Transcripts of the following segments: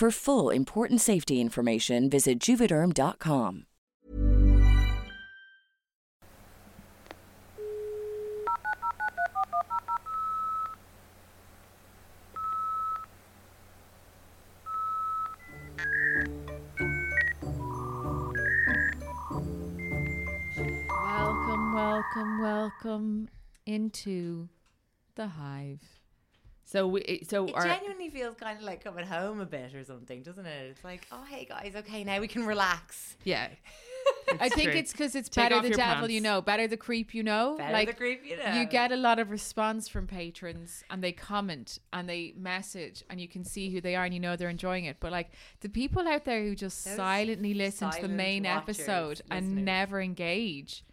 For full important safety information, visit juvederm.com. Welcome, welcome, welcome into the hive. So we, eh, so It our genuinely feels kind of like coming home a bit or something, doesn't it? It's like, oh, hey guys, okay, now we can relax. yeah. I think true. it's because it's Take better off the your devil you know, better the creep you know. Better like the creep you know. You get a lot of response from patrons, and they comment and they message, and you can see who they are, and you know they're enjoying it. But like the people out there who just Those silently listen to the main watchers, episode and never engage,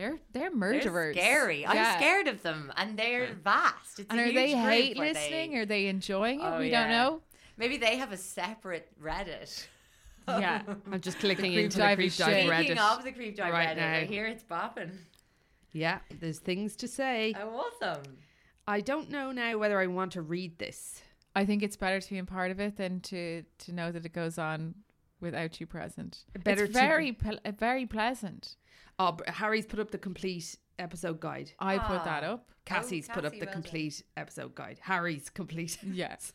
they're they're They're murderers. scary. Yeah. I'm scared of them, and they're vast. It's And a are they huge group hate listening? They, Are they enjoying it? Oh, we yeah. don't know. maybe they have a separate Reddit. Yeah. I'm just clicking creep into the dive creep is dive shit. Speaking Reddit. of the creep dive right Reddit, I hear it's bopping. Yeah, there's things to say. Oh, awesome. I don't know now whether I want to read this. I think it's better to be a part of it than to to know that it goes on without you present. Better it's very ple- very pleasant. Oh, Harry's put up the complete episode guide. I put that Ah. up. Cassie's put up Cassie, the well done. complete episode guide. Harry's complete. Yes,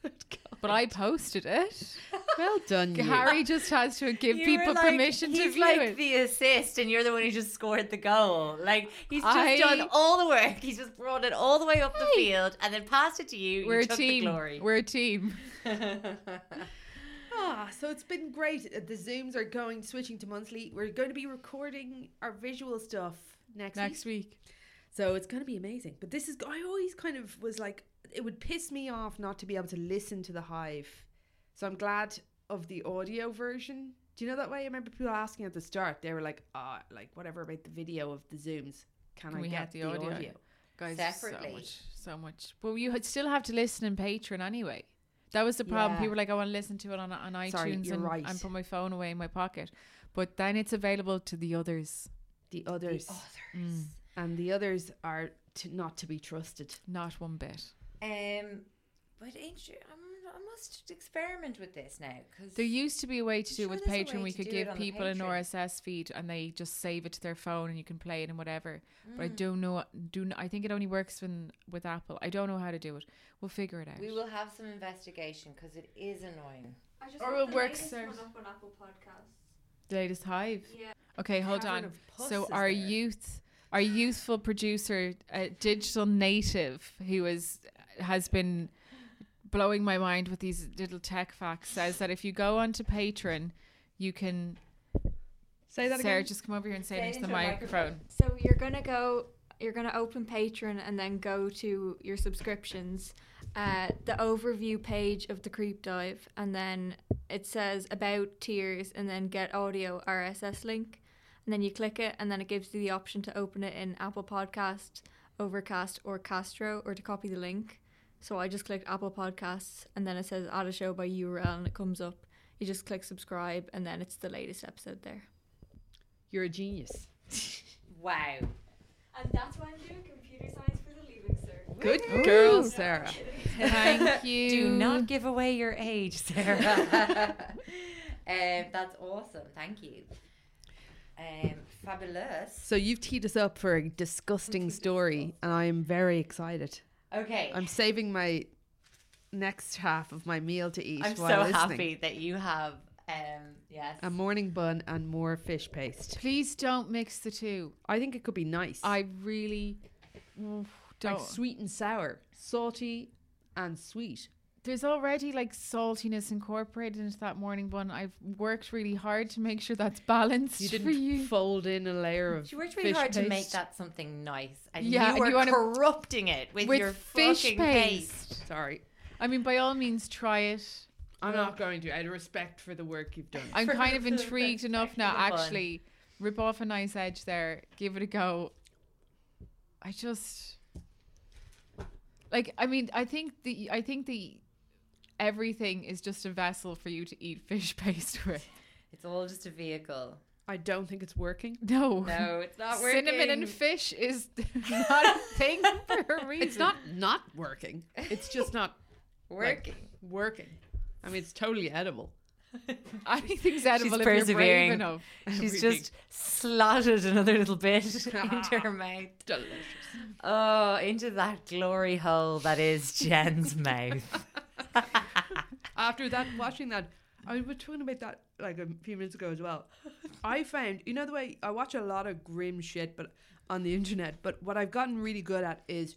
but I posted it. well done, you. Harry just has to give You were people like- permission to he's view like it. the assist, and you're the one who just scored the goal. Like he's just I- done all the work. He's just brought it all the way up the field and then passed it to you. We're you a took team. The glory. We're a team. Ah, so it's been great. Uh, The Zooms are going switching to monthly. We're going to be recording our visual stuff next Next week. week. So it's going to be amazing. But this is I always kind of was like it would piss me off not to be able to listen to the hive. So I'm glad of the audio version. Do you know that way? I remember people asking at the start. They were like, "Ah, like whatever about the video of the Zooms? Can, Can I we get have the the, audio?" audio? Guys, Separately. so much, so much. But you had- still have to listen in Patreon anyway. That was the problem. Yeah. People were like, I want to listen to it on on iTunes Sorry, you're and, right. and put my phone away in my pocket. But then it's available to the others. The others, Others. and the others are to, not to be trusted. Not one bit. Um, but ain't you, I'm, I must experiment with this now because There used to be a way to I'm do it sure with there's a Patreon. We could give people an RSS feed and they just save it to their phone and you can play it and whatever. But Mm. I don't know. Do n- I think it only works when, with Apple. I don't know how to do it. We'll figure it out. we will have some investigation because it is annoying. I just Or looked it the works latest one up on Apple Podcasts. The latest Hive. Yeah. Okay, hold Cavern on. So our there. youth, our youthful producer, uh, digital native, who is has been blowing my mind with these little tech facts, says that if you go onto Patreon, you can. Say that Sarah, again. just come over here and say Say it it into the into a microphone. So you're gonna go. You're gonna open Patreon and then go to your subscriptions, uh, the overview page of the Creep Dive, and then it says about tiers, and then get audio RSS link, and then you click it, and then it gives you the option to open it in Apple Podcast Overcast, or Castro, or to copy the link. So I just clicked Apple Podcasts, and then it says add a show by URL, and it comes up. You just click subscribe, and then it's the latest episode there. You're a genius. Wow. And that's why I'm doing computer science for the Leaving Cert. Good girl, Sarah. Thank you. Do not give away your age, Sarah. um, that's awesome. Thank you. Um, fabulous. So you've teed us up for a disgusting story, and I am very excited. Okay. I'm saving my next half of my meal to eat. I'm so listening. happy that you have, um, yes. A morning bun and more fish paste. Please don't mix the two. I think it could be nice. I really don't. like sweet and sour, salty and sweet. There's already like saltiness incorporated into that morning bun. I've worked really hard to make sure that's balanced You didn't you. fold in a layer of. She worked really fish hard to make that something nice, and Yeah, you and were you corrupting it with, with your fish fucking paste. paste. Sorry, I mean, by all means, try it. I'm not going to. Out of respect for the work you've done. I'm kind of intrigued enough now. spectacle of fun. Actually, rip off a nice edge there. Give it a go. I just like. I mean, I think the. I think the everything is just a vessel for you to eat fish paste with. It's all just a vehicle. I don't think it's working. No, No, it's not working. Cinnamon and fish is not a thing for a reason. It's not not working. It's just not like, working. working. I mean, it's totally edible. Anything's edible if persevering. you're brave enough. She's Everything. just slotted another little bit into her mouth. Delicious. Oh, into that glory hole that is Jen's mouth. After that, watching that, I was talking about that like a few minutes ago as well. I found, you know, the way I watch a lot of grim shit, but on the internet. But what I've gotten really good at is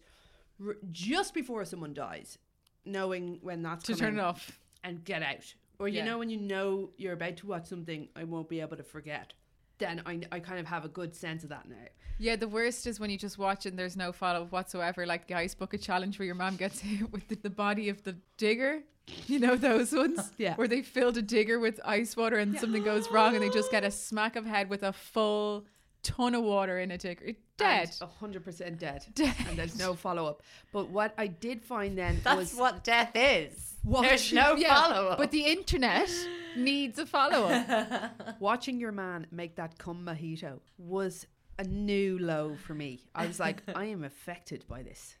r- just before someone dies, knowing when that's To turn it off. and get out. Or you Yeah. know when you know you're about to watch something I won't be able to forget. Then I, I kind of have a good sense of that now. Yeah, the worst is when you just watch and there's no follow up whatsoever, like the ice bucket challenge where your mom gets hit with the, the body of the digger. You know those ones? Yeah. Where they filled a digger with ice water and something goes wrong and they just get a smack of head with a full ton of water in a digger. Dead. A hundred percent dead. Dead. And there's no follow up. But what I did find then That's was what death is. Watch- There's no Yeah, follow up. But the internet needs a follow up. watching your man make that cum mojito was a new low for me. I was like, I am affected by this.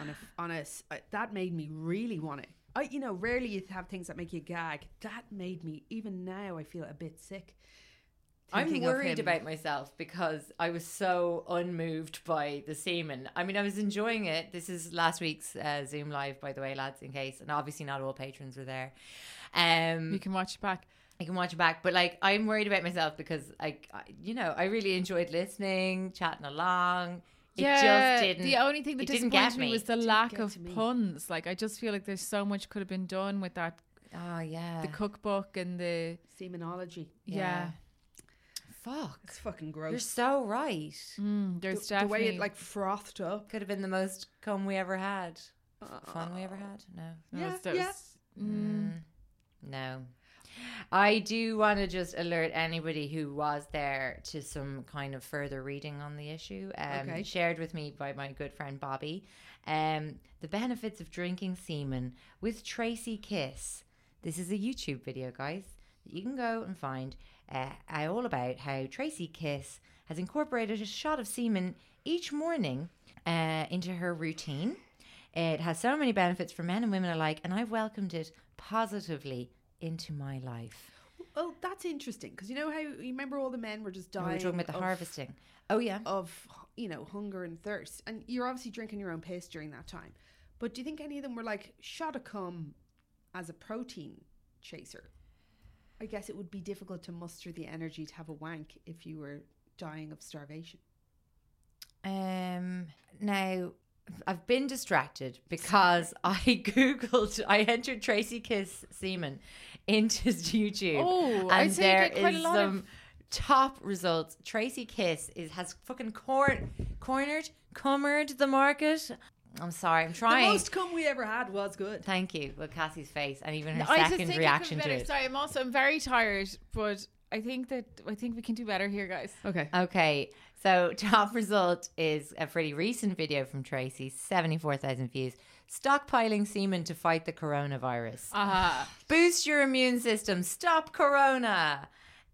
On a, on a, s- uh, that made me really want it. I, you know, rarely you have things that make you gag. That made me, even now, I feel a bit sick. I'm thinking of worried him. about myself because I was so unmoved by the semen. I mean, I was enjoying it. This is last week's uh, Zoom live, by the way, lads, in case, and obviously not all patrons were there. Um, you can watch it back. I can watch it back, but like I'm worried about myself because like you know I really enjoyed listening, chatting along. It yeah, just didn't. the only thing that it didn't disappointed get me me. was the lack of puns. Like I just feel like there's so much could have been done with that oh yeah, the cookbook and the Semenology. yeah. Fuck, It's fucking gross. you're so right. Mm, there's the, the way it like frothed up. Could have been the most cum we ever had. Fun we ever had. No. there was Yeah, those- yeah. Mm. No. I do want to just alert anybody who was there to some kind of further reading on the issue, um, Okay. shared with me by my good friend Bobby. Um, the benefits of drinking semen with Tracy Kiss. This is a YouTube video, guys, that you can go and find uh, all about how Tracy Kiss has incorporated a shot of semen each morning uh, into her routine. It has so many benefits for men and women alike, and I've welcomed it positively into my life. Well, that's interesting because you know how you remember all the men were just We dying. were talking about the of- harvesting. Oh yeah. of you know hunger and thirst, and you're obviously drinking your own piss during that time. But do you think any of them were like shot a cum as a protein chaser? I guess it would be difficult to muster the energy to have a wank if you were dying of starvation. Um. Now, I've been distracted because I googled, I entered Tracy Kiss semen into YouTube. Oh, and I'd there is lot of- some top results. Tracy Kiss is has fucking cor- cornered, cornered the market. I'm sorry, I'm trying. The most cum we ever had was good. Thank you. Well, Cassie's face and even her I just second think it could reaction be to better. it. Sorry, I'm also I'm very tired, but I think that I think we can do better here, guys. Okay. Okay, so top result is a pretty recent video from Tracy, 74,000 views. Stockpiling semen to fight the coronavirus. Ah, Boost your immune system. Stop corona.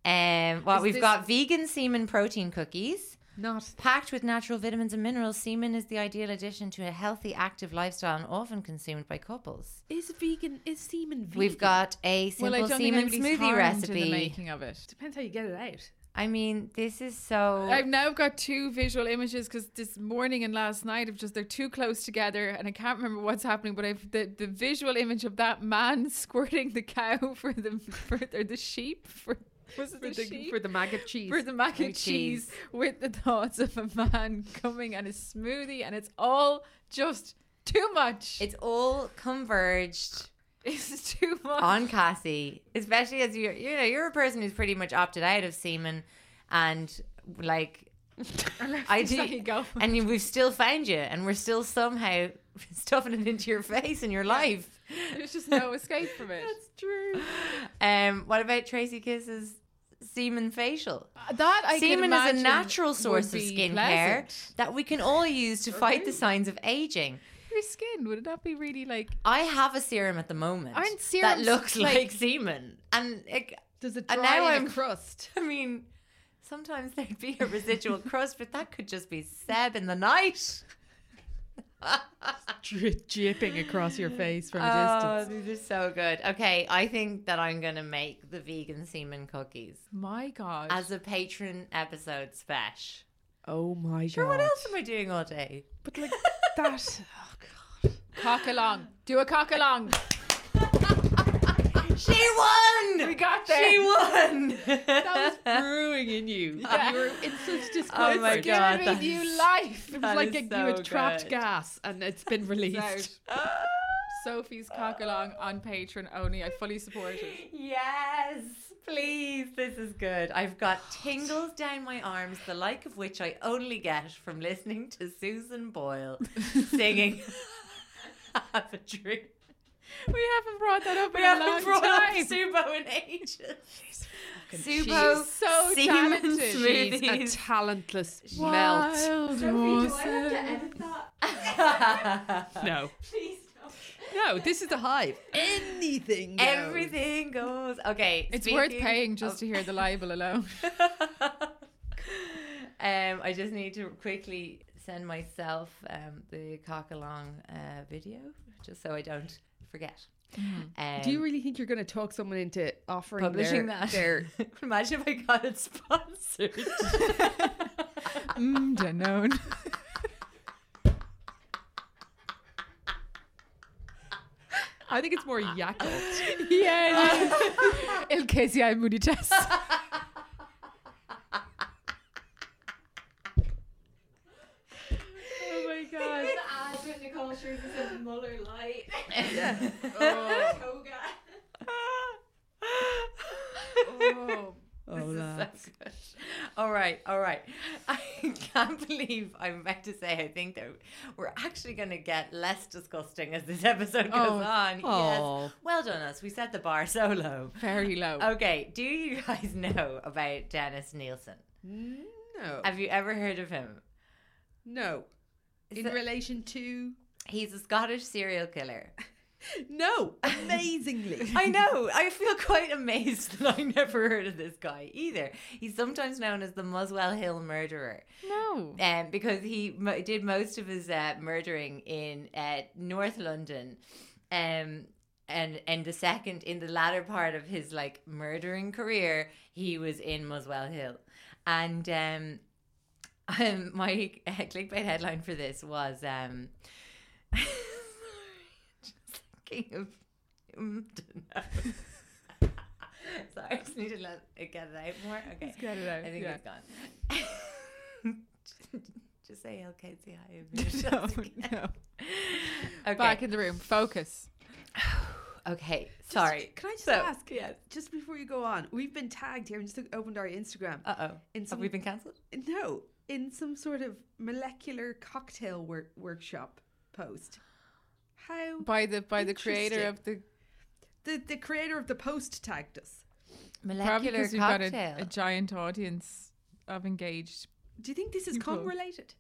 Um, well, Is we've this- got vegan semen protein cookies. Not. Packed with natural vitamins and minerals, semen is the ideal addition to a healthy, active lifestyle and often consumed by couples. Is vegan? Is semen vegan? We've got a simple well, I don't semen think anybody's smoothie harmed in the recipe. making of it. Depends how you get it out. I mean, this is so. I've now got two visual images because this morning and last night of just they're too close together and I can't remember what's happening. But I've the, the visual image of that man squirting the cow for the for the sheep for was it For the, the, sheep for the maggot cheese. for the mac and With cheese cheese. with the thoughts of a man coming and a smoothie and it's all just too much. it's all converged it's too much. on Cassie, especially as you're, you know, you're a person who's pretty much opted out of semen, and like, I Just do, let go. and we've still found you, and we're still somehow stuffing it into your face in your life. There's just no escape from it. That's true. Um, what about Tracy Kiss's semen facial? that I can semen is a natural source of skincare pleasant. that we can all use to fight the signs of aging. Your skin would it not be really like I have a serum at the moment Aren't serums that looks like, like- semen, and it, Does it And dry now in I'm- crust? I mean, sometimes there'd be a residual crust, but that could just be Seb in the night. Dri- dripping across your face from a oh, distance. Oh, these are so good. Okay, I think that I'm gonna make the vegan semen cookies my god. as a patron episode special. Oh my Sure, god. what else am I doing all day? But like that. Oh god. cock along. Do a cock along. There. That was brewing in you. Yeah. You were in such Oh discomfort. my Giving God, new life. It was like a, you so had trapped good. gas and it's been released. Sophie's cock along on Patreon only. I fully support it. Yes, please. This is good. I've got tingles down my arms, the like of which I only get from listening to Susan Boyle singing Have a Drink. We haven't brought that up We in a haven't long brought time. up Subo in ages. She's Subo, so semen talented. She's a smoothies. talentless melt. Wild horses. No. Please No, this is the hype. Anything. goes. Everything goes. Okay. It's worth paying just of- to hear the libel alone. um, I just need to quickly send myself um, the cock along uh, video just so I don't forget. Um, Do you really think you're going to talk someone into offering publishing their, that? their Imagine if I got it sponsored. mm, Danone. I think it's more Yakult. yeah. El que si hay muchas. oh my god. As with Nicole Scherzer said Muller Light. Oh. Toga. Oh. Oh, This is so good. All right, all right. I can't believe I'm about to say. I think that we're actually going to get less disgusting as this episode goes Oh. on. Oh. Yes. Well done, us. We set the bar so low. Very low. Okay, do you guys know about Dennis Nilsen? No. Have you ever heard of him? No. Is In that- relation to. He's a Scottish serial killer. No. Amazingly. I know. I feel quite amazed that I never heard of this guy either. He's sometimes known as the Muswell Hill murderer. No. um, because he mo- did most of his uh, murdering in uh, North London, um, and and the second in the latter part of his like murdering career, he was in Muswell Hill, and um, um my uh, clickbait headline for this was um, just thinking of. Um, dunno. Sorry, I just need to let it get it out more. Okay, Just get it out, I think yeah. it's gone. Just say LKCI. No, no. Okay. Back in the room. Focus. okay. Just- Sorry. Can I just So- ask? Yeah. Just before you go on, we've been tagged here and just opened our Instagram. Uh oh. In Have some- we been cancelled? no, in some sort of molecular cocktail work workshop post. How By the by the creator of the the the creator of the post tagged us. Probably Molecular because we've got a, a giant audience of engaged. Do you think this is People. cum related?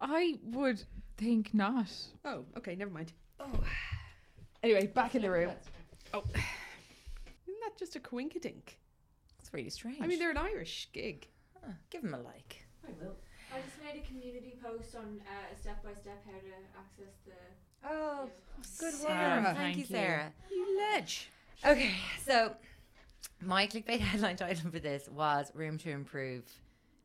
I would think not. Oh, okay, never mind. Oh. Anyway, back in the room. Oh. Isn't that just a coinkydink? It's really strange. I mean, they're an Irish gig. Huh, give them a like. I just made a community post on uh, step by step how to access the. Oh, good Sarah. work. Thank you, Thank you. Sarah. You ledge. Okay, so my clickbait headline title for this was "Room to Improve: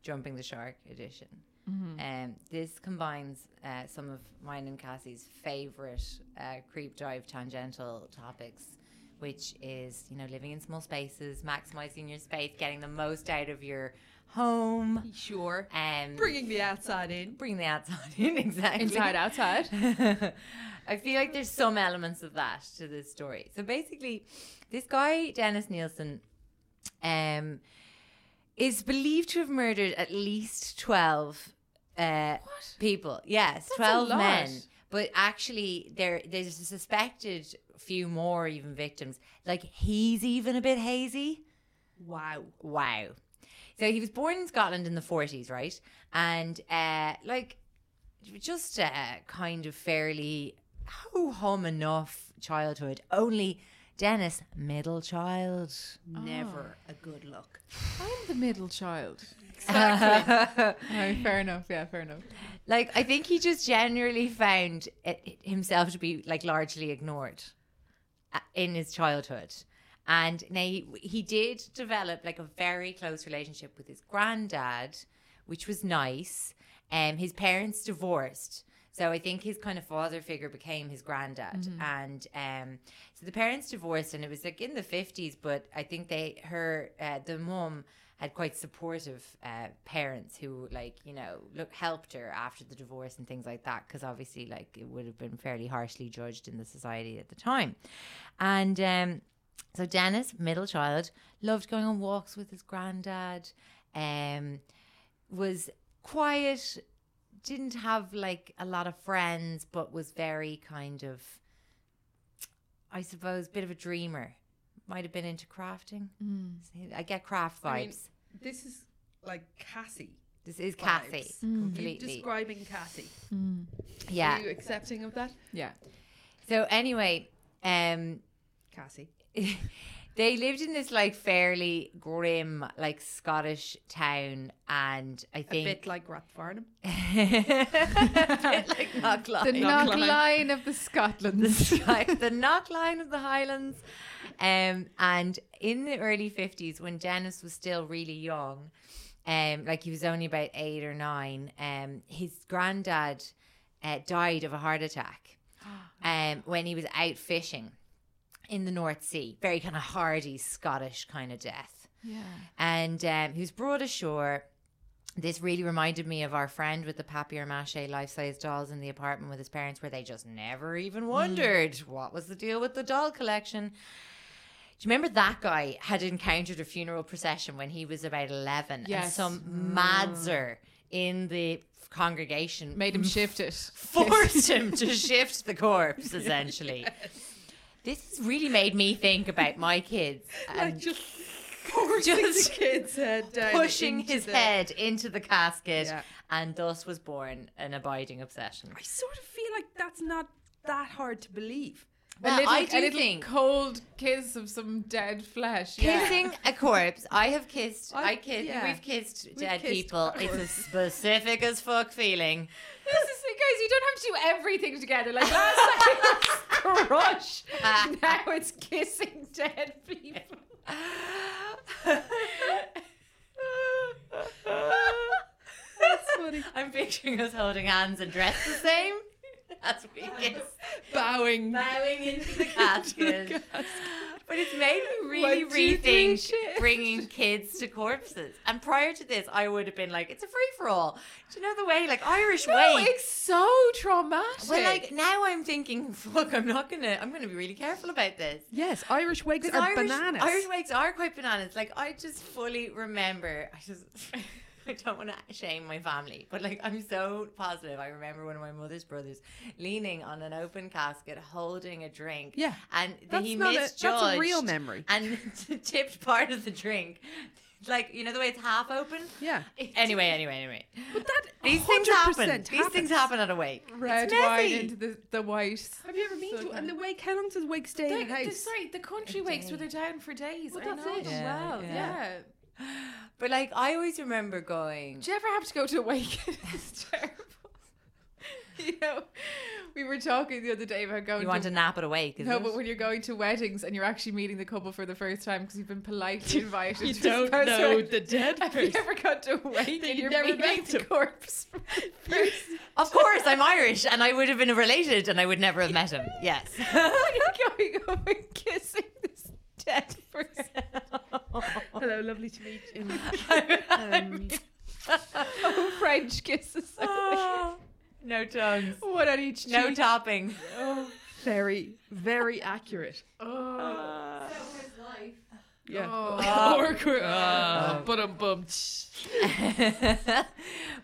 Jumping the Shark Edition." Um, this combines uh, some of mine and Cassie's favorite uh, creep dive tangential topics, which is you know living in small spaces, maximizing your space, getting the most out of your home, Sure. and Bringing the outside in. bring the outside in exactly Inside, outside. I feel like there's some elements of that to this story. So basically, this guy Dennis Nilsen um, is believed to have murdered at least twelve uh, people. Yes, twelve lot. men. But actually, there there's a suspected few more even victims. Like he's even a bit hazy. Wow. Wow. So he was born in Scotland in the 40s, right? And uh, like just uh, kind of fairly ho hum enough childhood. Only Dennis, middle child. Never a good look. I'm the middle child. Exactly. fair enough. Yeah, fair enough. Like I think he just generally found it, himself to be like largely ignored uh, in his childhood. And now he, he did develop like a very close relationship with his granddad, which was nice. Um, his parents divorced. So I think his kind of father figure became his granddad. And um, so the parents divorced and it was like in the 50s, but I think they, her, uh, the mum had quite supportive uh, parents who like, you know, look, helped her after the divorce and things like that. Cause obviously like it would have been fairly harshly judged in the society at the time. And, um, so Dennis, middle child, loved going on walks with his granddad. Um, was quiet, didn't have like a lot of friends, but was very kind of, I suppose, bit of a dreamer. Might have been into crafting. See, I get craft vibes. I mean, this is like Cassie. this is vibes. Cassie You completely. describing Cassie. yeah. Are you accepting of that? Yeah. So anyway, um, Cassie. they lived in this like fairly grim, like Scottish town, and I think bit like Rathfarnham. a bit like Knocklyon. The knock line. line of the Scotland. the, sky, the knock line of the Highlands. Um, and in the early 50s, when Dennis was still really young, um, like he was only about eight or nine, um, his granddad uh, died of a heart attack um, when he was out fishing in the North Sea. Very kind of hardy Scottish kind of death. Yeah. And um, he was brought ashore. This really reminded me of our friend with the papier mache life size dolls in the apartment with his parents, where they just never even wondered what was the deal with the doll collection. Do you remember that guy had encountered a funeral procession when he was about 11? And Yes. some madzer in the congregation Made him shift it. forced him to shift the corpse, essentially. This has really made me think about my kids and just forcing just the kid's head down. pushing his the- head into the casket, Yeah. and thus was born an abiding obsession. I sort of feel like that's not that hard to believe. Well, a little, I a do little think cold kiss of some dead flesh. Yeah. kissing a corpse. I have kissed. I, I- kissed. yeah. We've kissed We've dead kissed people. It's a specific as fuck feeling. This is guys, you don't have to do everything together. Like last time it was crush. now it's kissing dead people. That's funny. I'm picturing us holding hands and dressed the same. That's we kiss. Bowing. bowing into the casket. But it's made me really One, two, three, rethink bringing kids to corpses. And prior to this, I would have been like, it's a free for all. Do you know the way, like Irish No, way? it's so traumatic. well, like now I'm thinking, fuck, I'm not gonna, I'm gonna be really careful about this. Yes, Irish wakes are Irish, bananas. Irish wakes are quite bananas. Like I just fully remember, I just I don't want to shame my family, but like I'm so positive. I remember one of my mother's brothers leaning on an open casket, holding a drink. Yeah. and That's he not a- misjudged. that's a real memory. and tipped part of the drink. Like you know the way it's half open. Yeah. Anyway, anyway, anyway. But that These things 100% happen. These things happen at a wake. Red It's wine into the, the white. Have you ever been to and the wake? How long does wake stay The, in the house? the, sorry, the country wakes where they're down for days. Well, I that's know. it. Yeah, Wow. yeah. Yeah. But like I always remember going. Do you ever have to go to a wake? it's terrible. You know, we were talking the other day about going You want to nap at a wake? No, it? but when you're going to weddings and you're actually meeting the couple for the first time because you've been politely invited, You to don't know the dead Have you person. ever got to a wake and you you're never meeting met the him. corpse? Of course, I'm Irish, and I would have been related, and I would never have met him. Yes. you're going up and kissing this dead person. Hello, lovely to meet you. Um, oh, French kisses. no tongues. One on each No cheek. topping. Very, very accurate. Oh. Yeah. Oh. Awkward. Oh, but um, bum.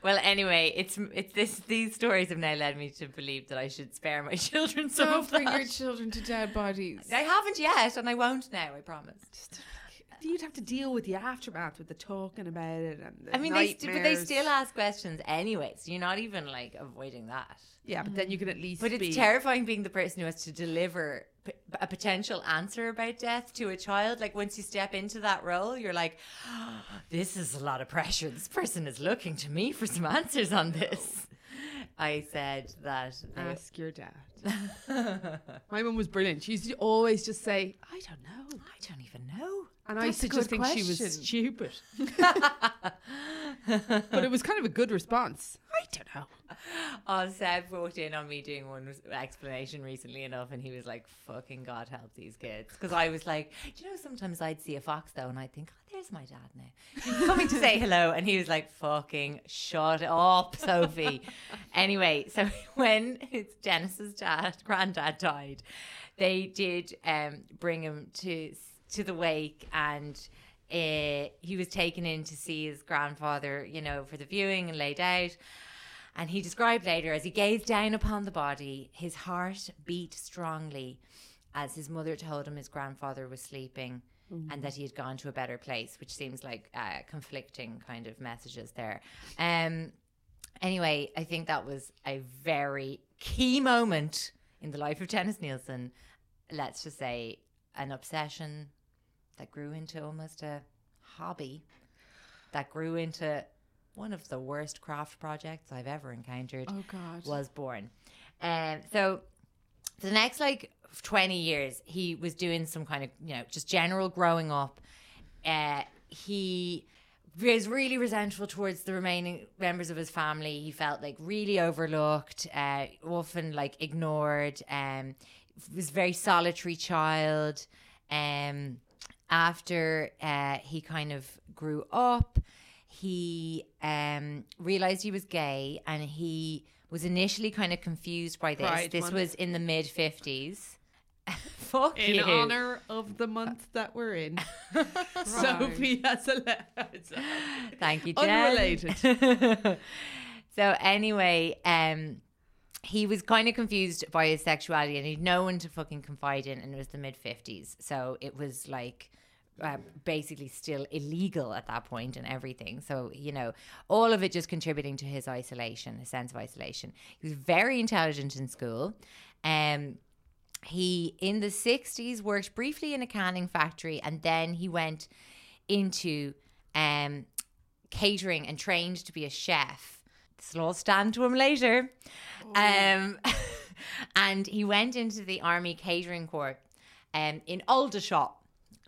well, anyway, it's it's this. These stories have now led me to believe that I should spare my children some Don't of bring that. your children to dead bodies. I haven't yet, and I won't now. I promise. You'd have to deal with the aftermath, with the talking about it, and the I mean, they st- but they still ask questions anyway, so you're not even like avoiding that. Yeah, but then you can at least. But it's be, terrifying being the person who has to deliver p- a potential answer about death to a child. Like once you step into that role, you're like, this is a lot of pressure. This person is looking to me for some answers on this. I said that. they- Ask your dad. My mum was brilliant. She used to always just say, "I don't know," I don't even know. And I used That's to just good think she was stupid. but it was kind of a good response. I don't know. Oh, Seb walked in on me doing one explanation recently enough, and he was like, "Fucking God help these kids." Because I was like, "Do you know?" Sometimes I'd see a fox though, and I'd think, "Oh, there's my dad now, He's coming to say hello," and he was like, "Fucking shut up, Sophie." anyway, so when it's Dennis's dad, granddad died, they did um, bring him to to the wake and. Uh, he was taken in to see his grandfather, you know, for the viewing and laid out. And he described later as he gazed down upon the body, his heart beat strongly as his mother told him his grandfather was sleeping and that he had gone to a better place, which seems like uh, conflicting kind of messages there. Um, anyway, I think that was a very key moment in the life of Dennis Nilsen. Let's just say an obsession that grew into almost a hobby that grew into one of the worst craft projects I've ever encountered Oh God. was born. Um, so the next like 20 years, he was doing some kind of, you know, just general growing up. Uh, he was really resentful towards the remaining members of his family. He felt like really overlooked, uh, often like ignored. Um, was a very solitary child. Um, after uh, he kind of grew up, he um, realized he was gay and he was initially kind of confused by this. Pride this Month. was in the mid 50s. Fuck In you. honor of the month that we're in, Sophie has a letter. Thank you, Jen. Unrelated. so anyway, um, he was kind of confused by his sexuality, and he'd no one to fucking confide in, and it was the mid fifties, so it was like. Uh, basically still illegal at that point and everything. So you know all of it just contributing to his isolation his sense of isolation. He was very intelligent in school. Um he in the 60s worked briefly in a canning factory and then he went into um catering and trained to be a chef. This will all stand to him later. Um, and he went into the army catering corps um, in Aldershot,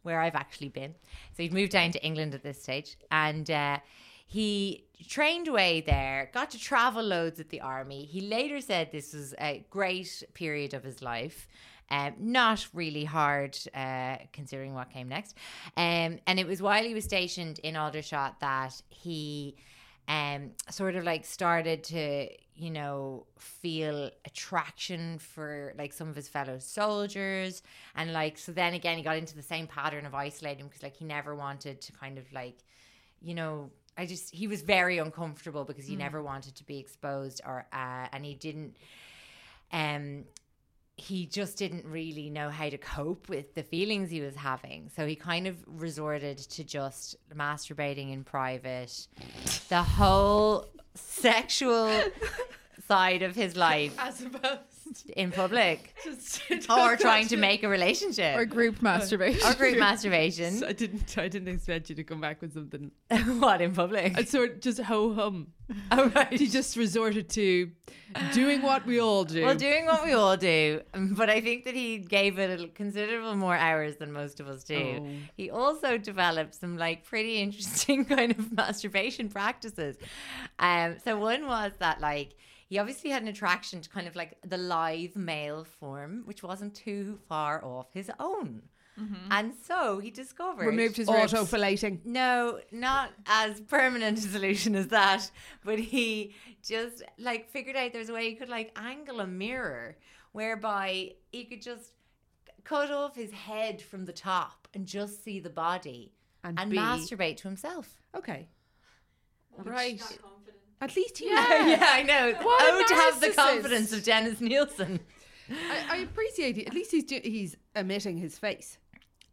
where I've actually been. So he'd moved down to England at this stage. And uh, he trained away there, got to travel loads with the army. He later said this was a great period of his life. Um, not really hard uh, considering what came next. Um, and it was while he was stationed in Aldershot that he um, sort of like started to, you know, feel attraction for like some of his fellow soldiers. And like, so then again, he got into the same pattern of isolating because like he never wanted to kind of like, you know, I just he was very uncomfortable because he never wanted to be exposed or uh, and he didn't um he just didn't really know how to cope with the feelings he was having. So he kind of resorted to just masturbating in private. The whole sexual side of his life As opposed in public to or trying to make a relationship Or group masturbation. or group masturbation. I didn't. I didn't expect you to come back with something. what in public? I sort of just ho hum. Oh, right. He just resorted to doing what we all do. Well, doing what we all do, um, but I think that he gave it a considerable more hours than most of us do. Oh. He also developed some like pretty interesting kind of masturbation practices. Um, so one was that like he obviously had an attraction to kind of like the live male form, which wasn't too far off his own. Mm-hmm. And so he discovered removed his ribs. Auto filating. no, not as permanent a solution as that, but he just like figured out there's a way he could like angle a mirror whereby he could just cut off his head from the top and just see the body And and, be- masturbate to himself. Okay. Right. At least he Yeah, yeah, I know. What a oh, to have the confidence of Dennis Nilsen. I, I appreciate it. At least he's do- he's emitting his face.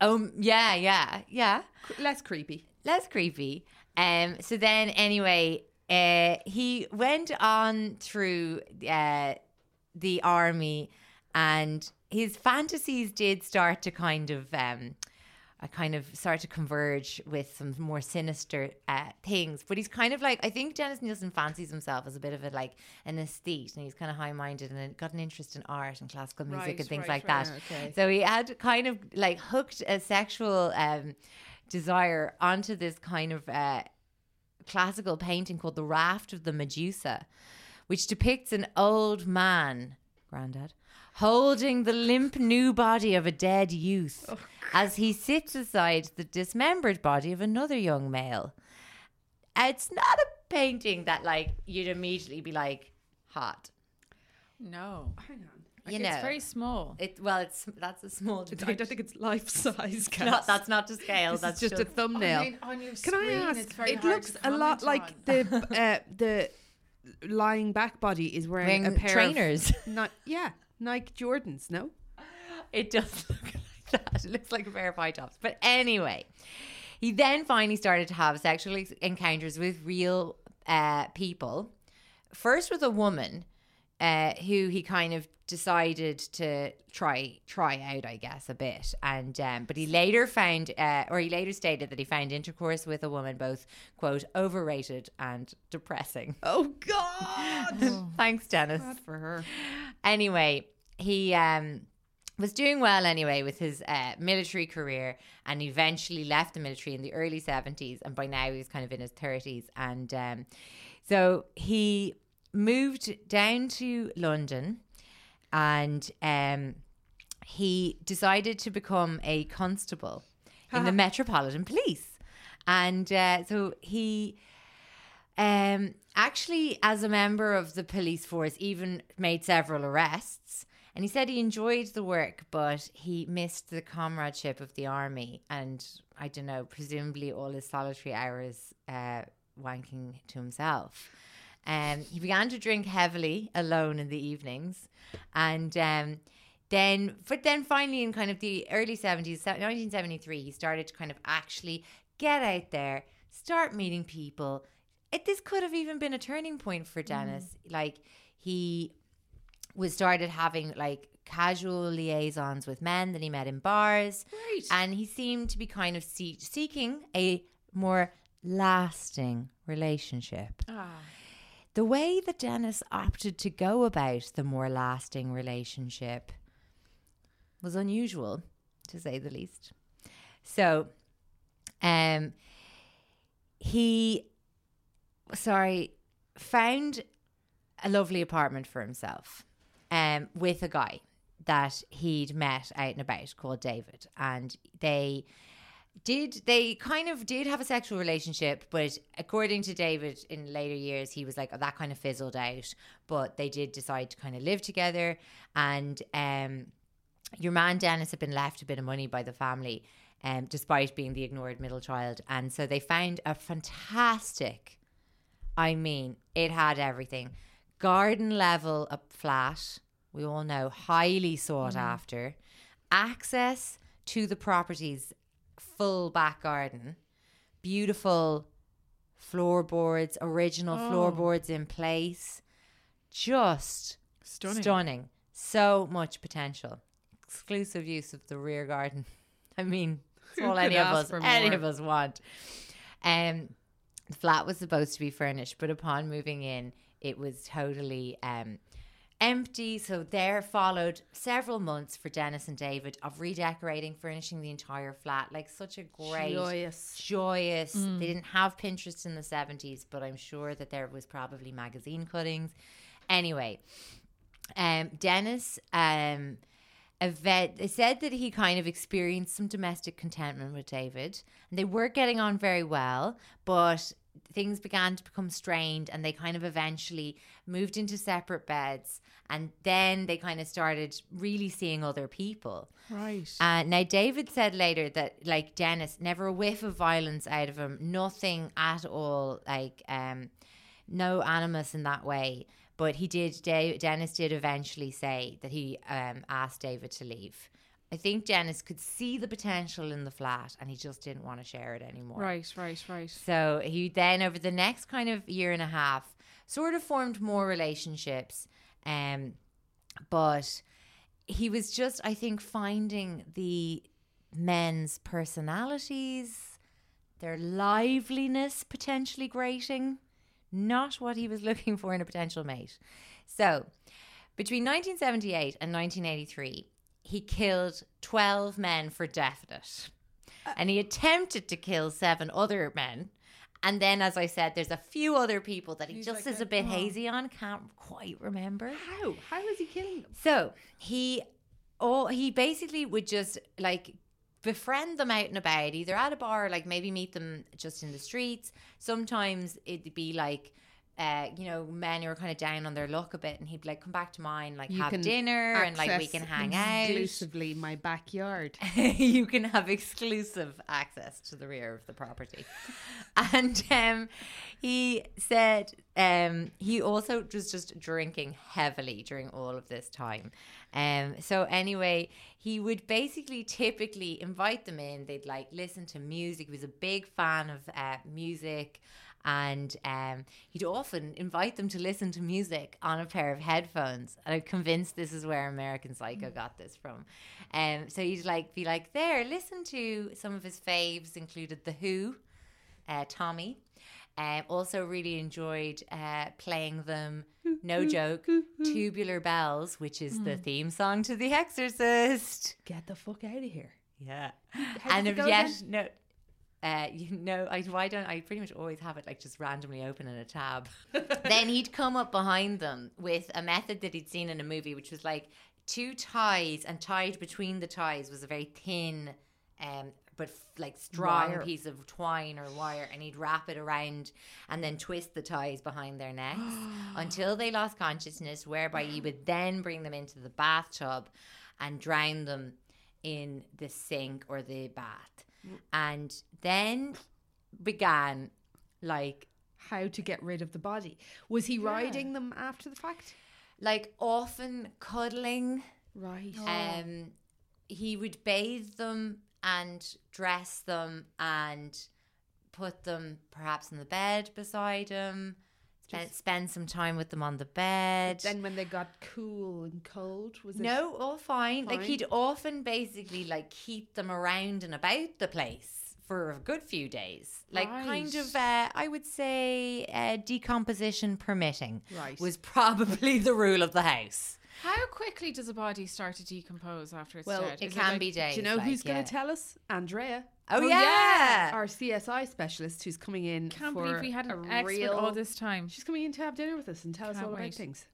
Um. yeah, yeah, yeah. Less creepy. less creepy. Um. So then, anyway, uh, he went on through uh, the army, and his fantasies did start to kind of um. I kind of start to converge with some more sinister uh, things, but he's kind of like I think Dennis Nilsen fancies himself as a bit of a like an aesthete, and he's kind of high minded and got an interest in art and classical music Right, and things right, like right, that. okay. So he had kind of like hooked a sexual um, desire onto this kind of uh, classical painting called The Raft of the Medusa, which depicts an old man, granddad, holding the limp new body of a dead youth Oh, as he sits beside the dismembered body of another young male. It's not a painting that like you'd immediately be like hot. No. Hang on. You Like, know, It's very small. it well, it's that's a small. It's, I don't think it's life size. It's not, that's not to scale. This that's is just, a thumbnail. on your Can I ask? It looks a lot like the uh, the lying back body is wearing, Wearing a pair trainers. Of Ni- yeah, Nike Jordans. No. It does look like that. It looks like a pair of high tops. But anyway, he then finally started to have sexual encounters with real uh, people. First with a woman uh, who he kind of decided to try try out, I guess, a bit. And um, but he later found, uh, or he later stated that he found intercourse with a woman both quote overrated and depressing. Oh God. Thanks, Dennis for her. anyway, he um, was doing well anyway with his uh, military career and eventually left the military in the early 70s. And by now he was kind of in his 30s. And um, so he moved down to London and um, he decided to become a constable in the Metropolitan Police. And uh, so he um, actually, as a member of the police force, even made several arrests. And he said he enjoyed the work, but he missed the comradeship of the army. And I don't know, presumably all his solitary hours uh, wanking to himself. Um, he began to drink heavily alone in the evenings. And um, then, but then finally, in kind of the early 70s, 1973, he started to kind of actually get out there, start meeting people. It, this could have even been a turning point for Dennis. Like, he was started having like casual liaisons with men that he met in bars. Right. And he seemed to be kind of see- seeking a more lasting relationship. The way that Dennis opted to go about the more lasting relationship was unusual, to say the least. So, um, he, sorry, found a lovely apartment for himself um, with a guy that he'd met out and about called David. And they did, they kind of did have a sexual relationship, but according to David in later years, he was like, oh, that kind of fizzled out. But they did decide to kind of live together. And um, your man Dennis had been left a bit of money by the family. um, despite being the ignored middle child. And so they found a fantastic, I mean, it had everything garden level up flat. We all know highly sought after. Access to the property's full back garden. Beautiful floorboards, original floorboards in place. Just Stunning. stunning. So much potential. Exclusive use of the rear garden. I mean, it's all any of us any of us want. Um the flat was supposed to be furnished, but upon moving in, it was totally um empty. So there followed several months for Dennis and David of redecorating, furnishing the entire flat. Like such a great Joyous. joyous. They didn't have Pinterest in the 70s, but I'm sure that there was probably magazine cuttings. Anyway, um, Dennis um, they said that he kind of experienced some domestic contentment with David, and they were getting on very well, but things began to become strained, and they kind of eventually moved into separate beds, and then they kind of started really seeing other people. Right. Uh, now, David said later that, like Dennis, never a whiff of violence out of him, nothing at all, like um, no animus in that way. But he did. Da- Dennis did eventually say that he um, asked David to leave. I think Dennis could see the potential in the flat, and he just didn't want to share it anymore. right, right, right. So he then, over the next kind of year and a half, sort of formed more relationships. Um, but he was just, I think, finding the men's personalities, their liveliness potentially grating, not what he was looking for in a potential mate. So between 1978 and 1983, he killed 12 men for definite. Uh, and he attempted to kill seven other men. And then, as I said, there's a few other people that he He's just like is a- bit oh. hazy on, can't quite remember. How? How is he killing them? So he, oh, he basically would just like befriend them out and about, either at a bar, or like maybe meet them just in the streets. Sometimes it'd be like. Uh, you know, men who are kind of down on their luck a bit, and he'd be like, "Come back to mine, like You have dinner, and like we can hang out." exclusively my backyard. you can have exclusive access to the rear of the property. and um, he said um, he also was just drinking heavily during all of this time. Um, so anyway, he would basically typically invite them in. They'd like listen to music. He was a big fan of uh, music. And um, he'd often invite them to listen to music on a pair of headphones. And I'm convinced this is where American Psycho got this from. Um, so he'd like be like, there, listen to some of his faves, included The Who, uh, Tommy. Um, also really enjoyed uh, playing them, no joke, Tubular Bells, which is the theme song to The Exorcist. Get the fuck out of here. Yeah. How and does if go yet, again? no. Uh, you know, I why don't I pretty much always have it like just randomly open in a tab. then he'd come up behind them with a method that he'd seen in a movie, which was like two ties, and tied between the ties was a very thin, um, but f- like strong Wire. piece of twine or wire, and he'd wrap it around and then twist the ties behind their necks until they lost consciousness. Whereby he would then bring them into the bathtub and drown them in the sink or the bath. And then began like How to get rid of the body? Was he riding them after the fact? like often cuddling. Right. Um he would bathe them and dress them and put them perhaps in the bed beside him. Spend, spend some time with them on the bed. then when they got cool and cold, was it? No, all fine. Like he'd often basically like keep them around and about the place for a good few days. Like kind of uh, I would say uh, decomposition permitting Right. was probably the rule of the house. How quickly does a body start to decompose after it's Well, dead? It Is can like- be days. Do you know like, who's going to tell us? Andrea. Oh, yeah. Our CSI specialist who's coming in. Can't for believe we had a an expert real... all this time. She's coming in to have dinner with us and tell us Can't all about things.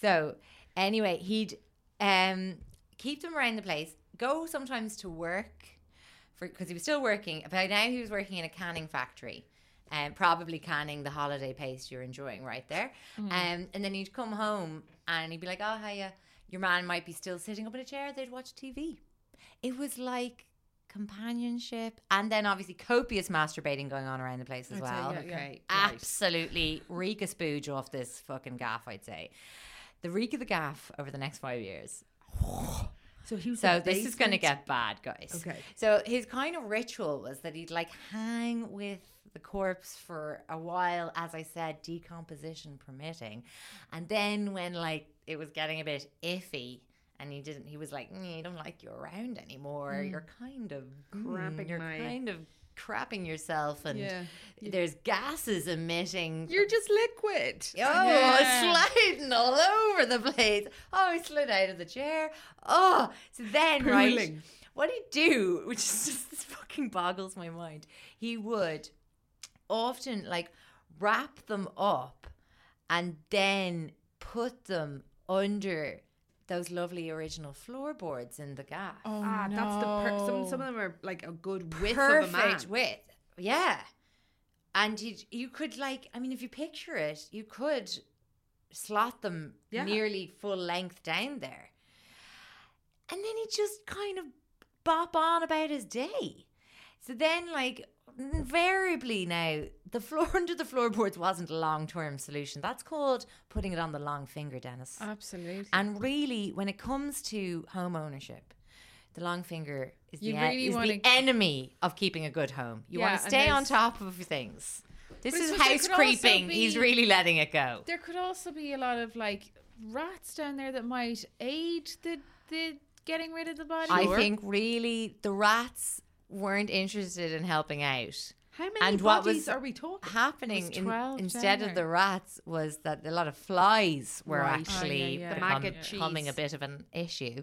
So anyway, he'd um, keep them around the place. Go sometimes to work for because he was still working. By now, he was working in a canning factory. Um, probably canning the holiday paste you're enjoying right there. Um, and then he'd come home and he'd be like, "Oh, hiya." Your man might be still sitting up in a chair. They'd watch TV. It was like companionship, and then obviously copious masturbating going on around the place as I'd well. yeah, yeah. Okay. Absolutely reek a spooge off this fucking gaff, I'd say. The reek of the gaff over the next five years. So he was. So this is going to get bad, guys. Okay. So his kind of ritual was that he'd like hang with the corpse for a while, as I said, decomposition permitting, and then when like it was getting a bit iffy. And he didn't. He was like, "Mm, "I don't like you around anymore. You're kind of Crapping mm, You're my- kind of crapping yourself, and Yeah. there's gases emitting. You're just liquid. Oh, Yeah. sliding all over the place. Oh, he slid out of the chair. Oh, so then, right, what he'd do, which is just this fucking boggles my mind, he would often like wrap them up and then put them under those lovely original floorboards in the gaff. Oh, Ah, that's the per- some some of them are like a good width Perfect of a man. width. Yeah. And you you could like I mean if you picture it, you could slot them Yeah. nearly full length down there. And then he just kind of bop on about his day. So then like invariably now the floor under the floorboards wasn't a long term solution. That's called putting it on the long finger, Dennis. Absolutely. And really, when it comes to home ownership, the long finger is, You the, really is the wanna- enemy of keeping a good home. You Yeah, want to stay on top of things. This is suppose there house could also creeping. He's really letting it go. there could also be a lot of like rats down there that might aid the the getting rid of the body. I think really the rats weren't interested in helping out. How many And what bodies was are we talking? Happening in, 12 down instead of the rats was that a lot of flies were Right. Oh, actually yeah, yeah. The become- becoming a bit of an issue.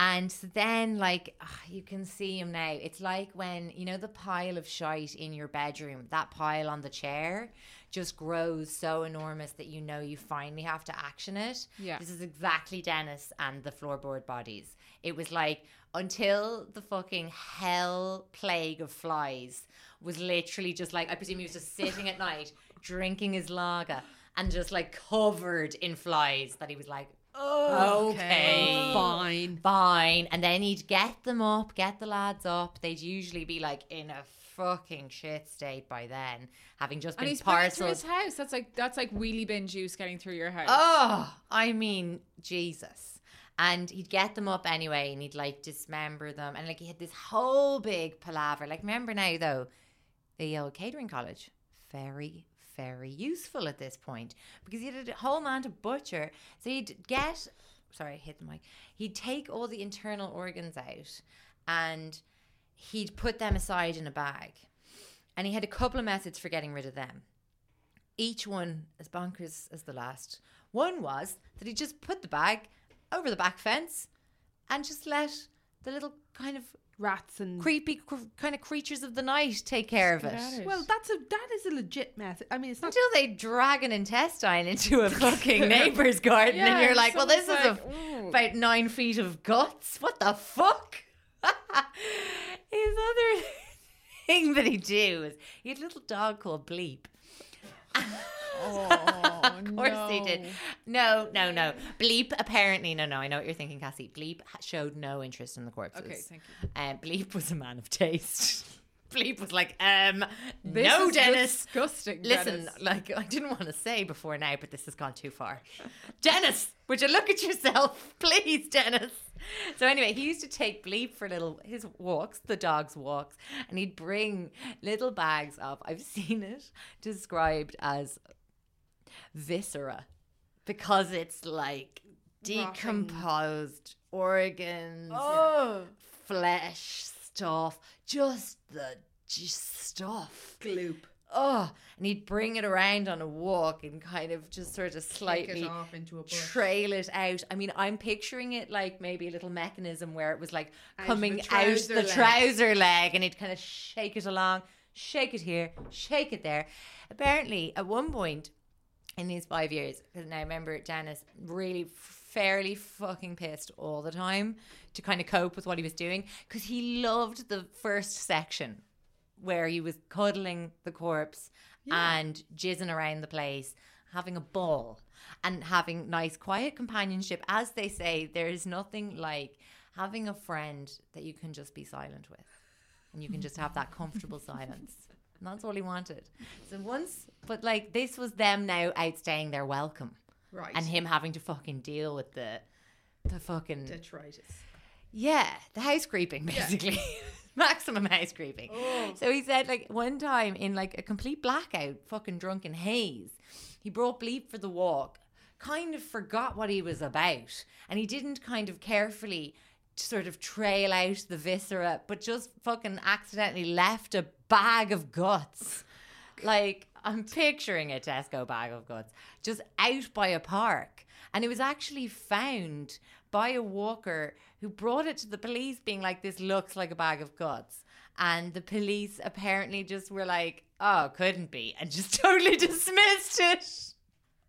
And then, like, ah, you can see him now. It's like when, you know, the pile of shite in your bedroom, that pile on the chair just grows so enormous that you know you finally have to action it. Yeah. This is exactly Dennis and the floorboard bodies. It was like until the fucking hell plague of flies was literally just like, I presume he was just sitting at night drinking his lager and just like covered in flies that he was like, oh, okay. Fine. Fine. And then he'd get them up, get the lads up. They'd usually be like in a fucking shit state by then, having just and been he's bringing it his house. That's like that's like wheelie bin juice getting through your house. Oh, I mean, Jesus. And he'd get them up anyway and he'd like dismember them. And like he had this whole big palaver. Like, remember now though, the old catering college, very, very useful at this point because he had a whole man to butcher. So he'd get, sorry, I hit the mic. He'd take all the internal organs out and he'd put them aside in a bag. And he had a couple of methods for getting rid of them each one as bonkers as the last. One was that he just put the bag over the back fence and just let the little kind of Rats and creepy cr- kind of creatures of the night take care of it. it. Well, that's a that is a legit method. I mean, it's not. Until they drag an intestine into a fucking neighbor's garden, and you're like, "Well, this is someone's a, about nine feet of guts. What the fuck?" His other thing that he do is he had a little dog called Bleep. Oh, of course he did. No, no, no. Bleep apparently no, no. I know what you're thinking, Cassie. Bleep showed no interest in the corpses. Okay, thank you. Um, Bleep was a man of taste. Bleep was like, um, This no, is Dennis. disgusting. Listen, Dennis. like I didn't want to say before now, but this has gone too far. Dennis, would you look at yourself, please, Dennis? So anyway, he used to take Bleep for little his walks, the dog's walks, and he'd bring little bags of. I've seen it described as viscera because it's like decomposed organs, Oh, flesh stuff, just the just stuff. gloop. Oh, and he'd bring it around on a walk and kind of just sort of slightly off into a bush. trail it out. I mean, I'm picturing it like maybe a little mechanism where it was like Out coming the out the leg. trouser leg and he'd kind of shake it along, shake it here, shake it there. Apparently, at one point in these five years, because now I remember Dennis really fairly fucking pissed all the time to kind of cope with what he was doing because he loved the first section where he was cuddling the corpse and jizzing around the place, having a ball and having nice, quiet companionship. As they say, there is nothing like having a friend that you can just be silent with, and you can just have that comfortable silence. And that's all he wanted. So once, but like this was them now outstaying their welcome, Right. and him having to fucking deal with the, the fucking Detritus. yeah, the house creeping basically. Maximum house creeping. Oh. So he said like one time in like a complete blackout, fucking drunken haze, he brought Bleep for the walk, kind of forgot what he was about, and he didn't kind of carefully sort of trail out the viscera, but just fucking accidentally left a bag of guts. Like I'm picturing a Tesco bag of guts just out by a park. And it was actually found by a walker who brought it to the police, being like, This looks like a bag of guts. And the police apparently just were like, Oh, couldn't be. And just totally dismissed it.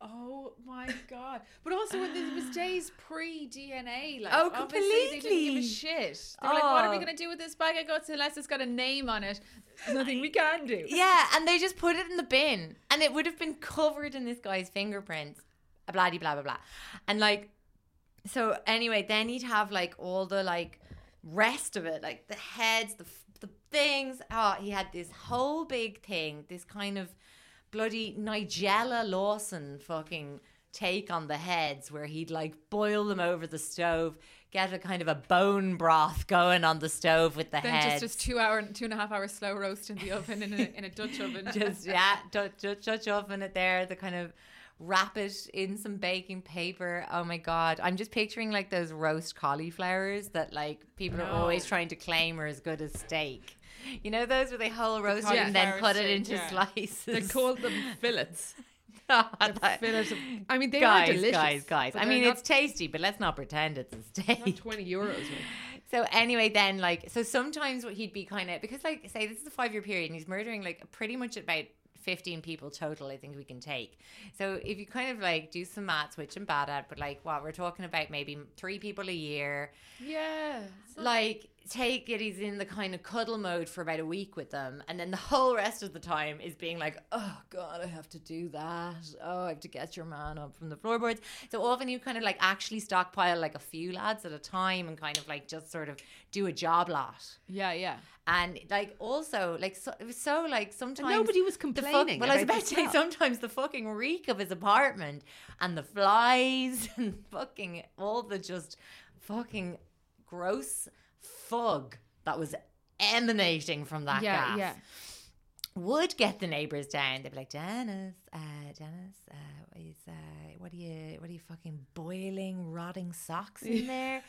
Oh my god! But also, when there was days pre DNA, like Oh, obviously they didn't give a shit. They were like, "What are we Oh. gonna do with this bag of guts unless it's got a name on it? There's nothing we can do." Yeah, and they just put it in the bin, and it would have been covered in this guy's fingerprints. Blah blah blah blah. And like, so anyway, then he'd have like all the like rest of it, like the heads, the the things. Oh, he had this whole big thing, this kind of bloody Nigella Lawson fucking take on the heads where he'd like boil them over the stove, get a kind of a bone broth going on the stove with the Then heads. just just two hour, two and a half hour slow roast in the oven in a in a Dutch oven. just yeah, Dutch, Dutch, Dutch oven it there. The kind of wrap it in some baking paper. Oh my god, I'm just picturing like those roast cauliflowers that like people are always trying to claim are as good as steak. You know those where they whole roast it and then put it into yeah. slices. They call them fillets. Fillets of, I mean, they guys, are delicious. guys, guys. I mean, not, it's tasty, but let's not pretend it's a steak. 20 euros. So anyway, then like so sometimes what he'd be kind of because like say this is a five year period and he's murdering like pretty much about fifteen people total. I think we can take. So if you kind of like do some maths, which I'm bad at, but like what we're talking about maybe three people a year. yeah. Like take it, he's in the kind of cuddle mode for about a week with them, and then the whole rest of the time is being like, oh god, I have to do that. Oh, I have to get your man up from the floorboards. So often you kind of like actually stockpile like a few lads at a time and kind of like just sort of do a job lot. Yeah, yeah. And like also like so, it was so like sometimes nobody was the fuck- complaining well, I was about to say sometimes the fucking reek of his apartment and the flies and fucking all the just fucking gross fug that was emanating from that yeah, gas yeah. would get the neighbors down. They'd be like, Janice, uh, Janice, uh, what is, uh, what are you, what are you fucking boiling, rotting socks in there?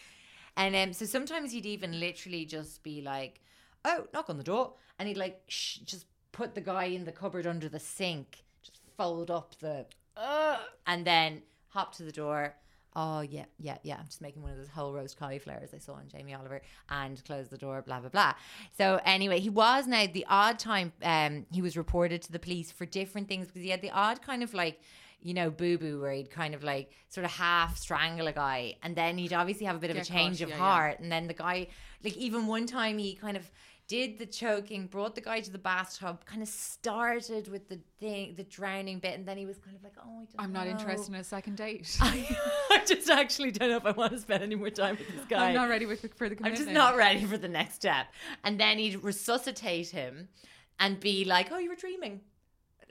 And um, so sometimes he'd even literally just be like, oh, knock on the door. And he'd like, shh, just put the guy in the cupboard under the sink, just fold up the, uh, and then hop to the door. Oh, yeah, yeah, yeah. I'm just making one of those whole roast cauliflowers I saw on Jamie Oliver and close the door, blah, blah, blah. So, anyway, he was now the odd time um, he was reported to the police for different things because he had the odd kind of like, you know, boo boo where he'd kind of like sort of half strangle a guy and then he'd obviously have a bit of a change of yeah, yeah. heart. And then the guy, like, even one time he kind of did the choking, brought the guy to the bathtub, kind of started with the thing, the drowning bit, and then he was kind of like, oh, I don't I'm not interested in a second date. I, I just actually don't know if I want to spend any more time with this guy. I'm not ready with, for the I'm just not ready for the next step. And then he'd resuscitate him and be like, oh, you were dreaming.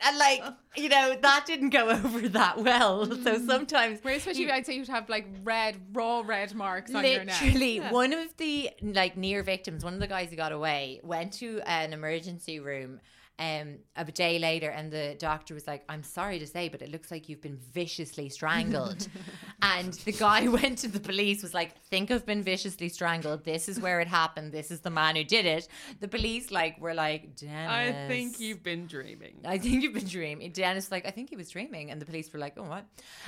And like, you know, that didn't go over that well. So sometimes Where especially you- I'd say you'd have like red, raw red marks on your neck. Literally, one of the like near victims, one of the guys who got away, went to an emergency room. Um, a day later, and the doctor was like, "I'm sorry to say, but it looks like you've been viciously strangled." and the guy went to the police, was like, "Think I've been viciously strangled. This is where it happened. This is the man who did it." The police like were like, "Dennis, I think you've been dreaming. I think you've been dreaming. Dennis like, I think he was dreaming, and the police were like, oh what?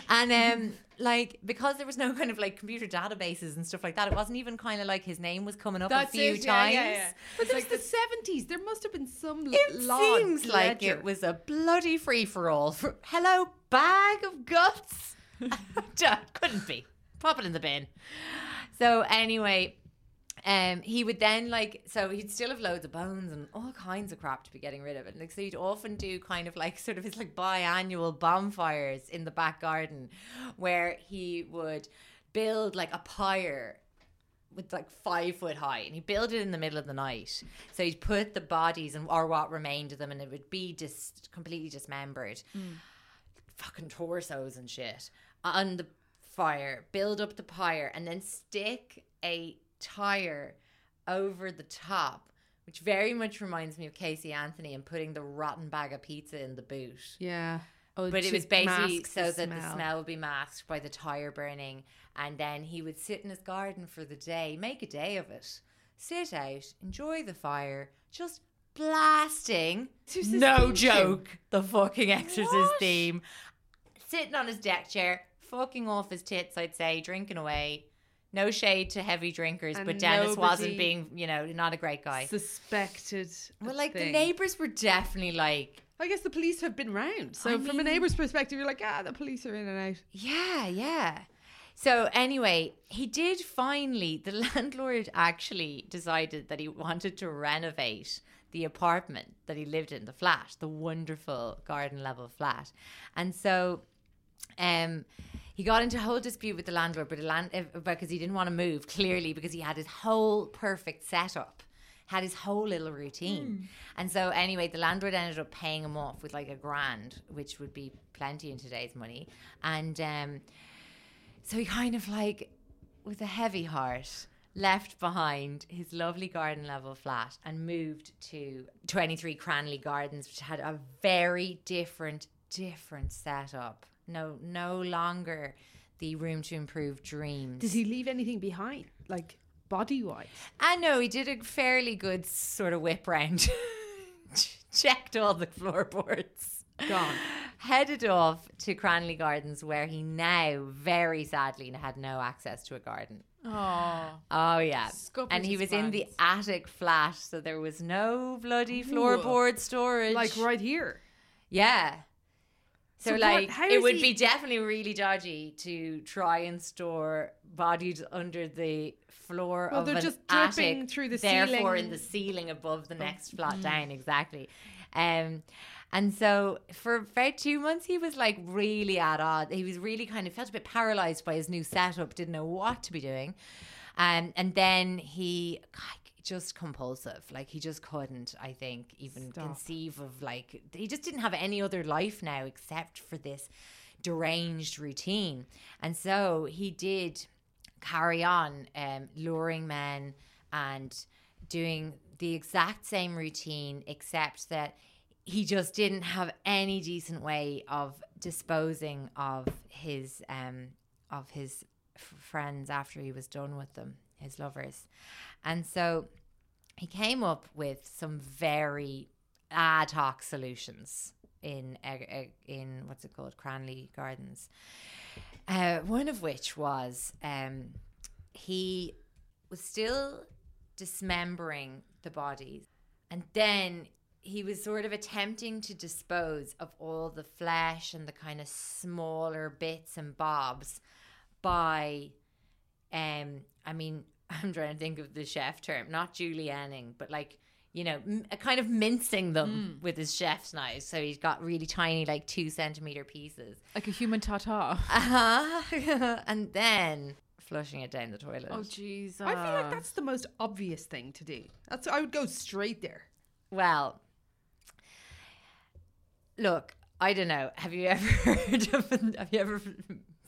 And um, like because there was no kind of like computer databases and stuff like that, it wasn't even kind of like his name was coming up That's a few it, times. yeah, yeah. But it's like the seventies. There must have been some It log seems like it was a bloody free for all. Hello, bag of guts. Couldn't be. Pop it in the bin. So anyway, um, he would then like so he'd still have loads of bones and all kinds of crap to be getting rid of. And like so he'd often do kind of like sort of his like biannual bonfires in the back garden where he would build like a pyre with like five foot high, and he built it in the middle of the night. So he'd put the bodies and or what remained of them, and it would be just completely dismembered, fucking torsos and shit on the fire. Build up the pyre, and then stick a tire over the top, which very much reminds me of Casey Anthony and putting the rotten bag of pizza in the boot Yeah. Oh, but it was basically so that the smell would be masked by the tire burning and then he would sit in his garden for the day make a day of it sit out enjoy the fire just blasting no joke the fucking exorcist What? theme sitting on his deck chair fucking off his tits i'd say drinking away no shade to heavy drinkers And but dennis wasn't being you know not a great guy Suspected. well like the neighbors were definitely like I guess the police have been round. So I from a neighbor's perspective, you're like, ah, the police are in and out. Yeah, yeah. So anyway, he did finally. The landlord actually decided that he wanted to renovate the apartment that he lived in, the flat, the wonderful garden level flat, and so, um. He got into a whole dispute with the landlord, but the land uh, because he didn't want to move. Clearly, because he had his whole perfect setup, had his whole little routine, and so anyway, the landlord ended up paying him off with like a grand, which would be plenty in today's money, and um, so he kind of like, with a heavy heart, left behind his lovely garden level flat and moved to 23 Cranley Gardens, which had a very different, different setup. No, no longer the room to improve dreams. Did he leave anything behind, like body wise? I know he did a fairly good sort of whip round. Checked all the floorboards. Gone. Headed off to Cranley Gardens, where he now, very sadly, had no access to a garden. Oh, Oh yeah, Scuppered and he was in the attic flat, so there was no bloody floorboard storage. Like right here. yeah. So, So like, it would he- be definitely really dodgy to try and store bodies under the floor Well, of they're an just dripping attic, through the therefore ceiling. in the ceiling above the next flat Mm. down. Exactly. Um, and so for about two months, he was like really at odds. He was really kind of felt a bit paralyzed by his new setup, didn't know what to be doing. Um, and then he God, just compulsive. Like he just couldn't, I think, even Stop. conceive of like he just didn't have any other life now except for this deranged routine. And so he did carry on um, luring men and doing the exact same routine, except that he just didn't have any decent way of disposing of his um, of his f- friends after he was done with them, his lovers, and so he came up with some very ad hoc solutions in in what's it called? Cranley Gardens. Uh, one of which was um, he was still dismembering the bodies, and then he was sort of attempting to dispose of all the flesh and the kind of smaller bits and bobs by um i mean i'm trying to think of the chef term not julienning but like you know m- a kind of mincing them with his chef's knife so he's got really tiny like two centimeter pieces like a human tata. uh-huh. and then flushing it down the toilet Oh Jesus! I feel like that's the most obvious thing to do. That's I would go straight there. Well, look, I don't know. Have you ever heard of? Have you ever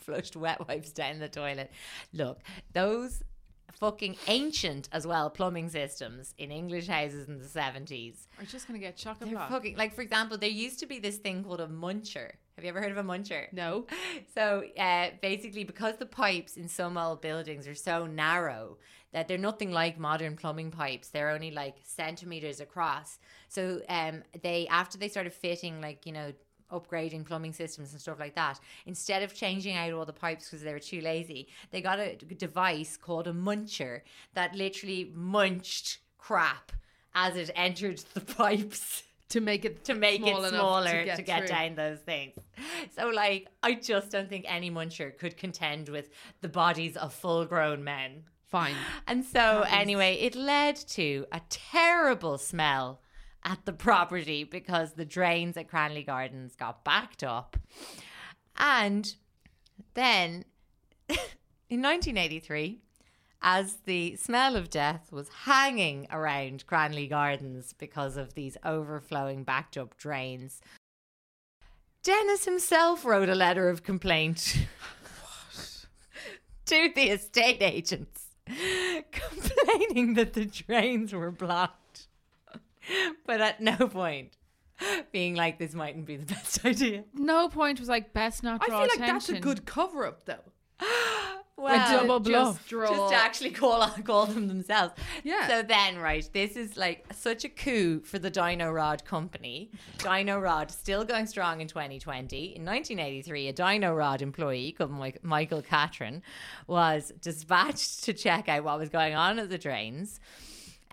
flushed wet wipes down the toilet? Look, those fucking ancient as well plumbing systems in English houses in the seventies. We're just gonna get chocolate They're block. fucking like, for example, there used to be this thing called a muncher. Have you ever heard of a muncher? No. So uh, basically, because the pipes in some old buildings are so narrow that they're nothing like modern plumbing pipes, they're only like centimeters across. So um, they after they started fitting like you know upgrading plumbing systems and stuff like that, instead of changing out all the pipes because they were too lazy, they got a device called a muncher that literally munched crap as it entered the pipes To make it to make small it smaller to get, through. down those things. So, like, I just don't think any muncher could contend with the bodies of full grown men. Fine. And so, anyway, it led to a terrible smell at the property because the drains at Cranley Gardens got backed up. And then in 1983, as the smell of death was hanging around Cranley Gardens because of these overflowing backed up drains. Dennis himself wrote a letter of complaint to the estate agents, complaining that the drains were blocked, but at no point being like this mightn't be the best idea. No point was like best not to attention. I draw feel like that's a good cover up though. Well, double just bluff. draw- just to actually call call them themselves. Yeah. So then, right, this is like such a coup for the Dyno-Rod company. Dyno-Rod still going strong in 2020. In 1983, a Dyno-Rod employee called Mike- Michael Cattran was dispatched to check out what was going on at the drains.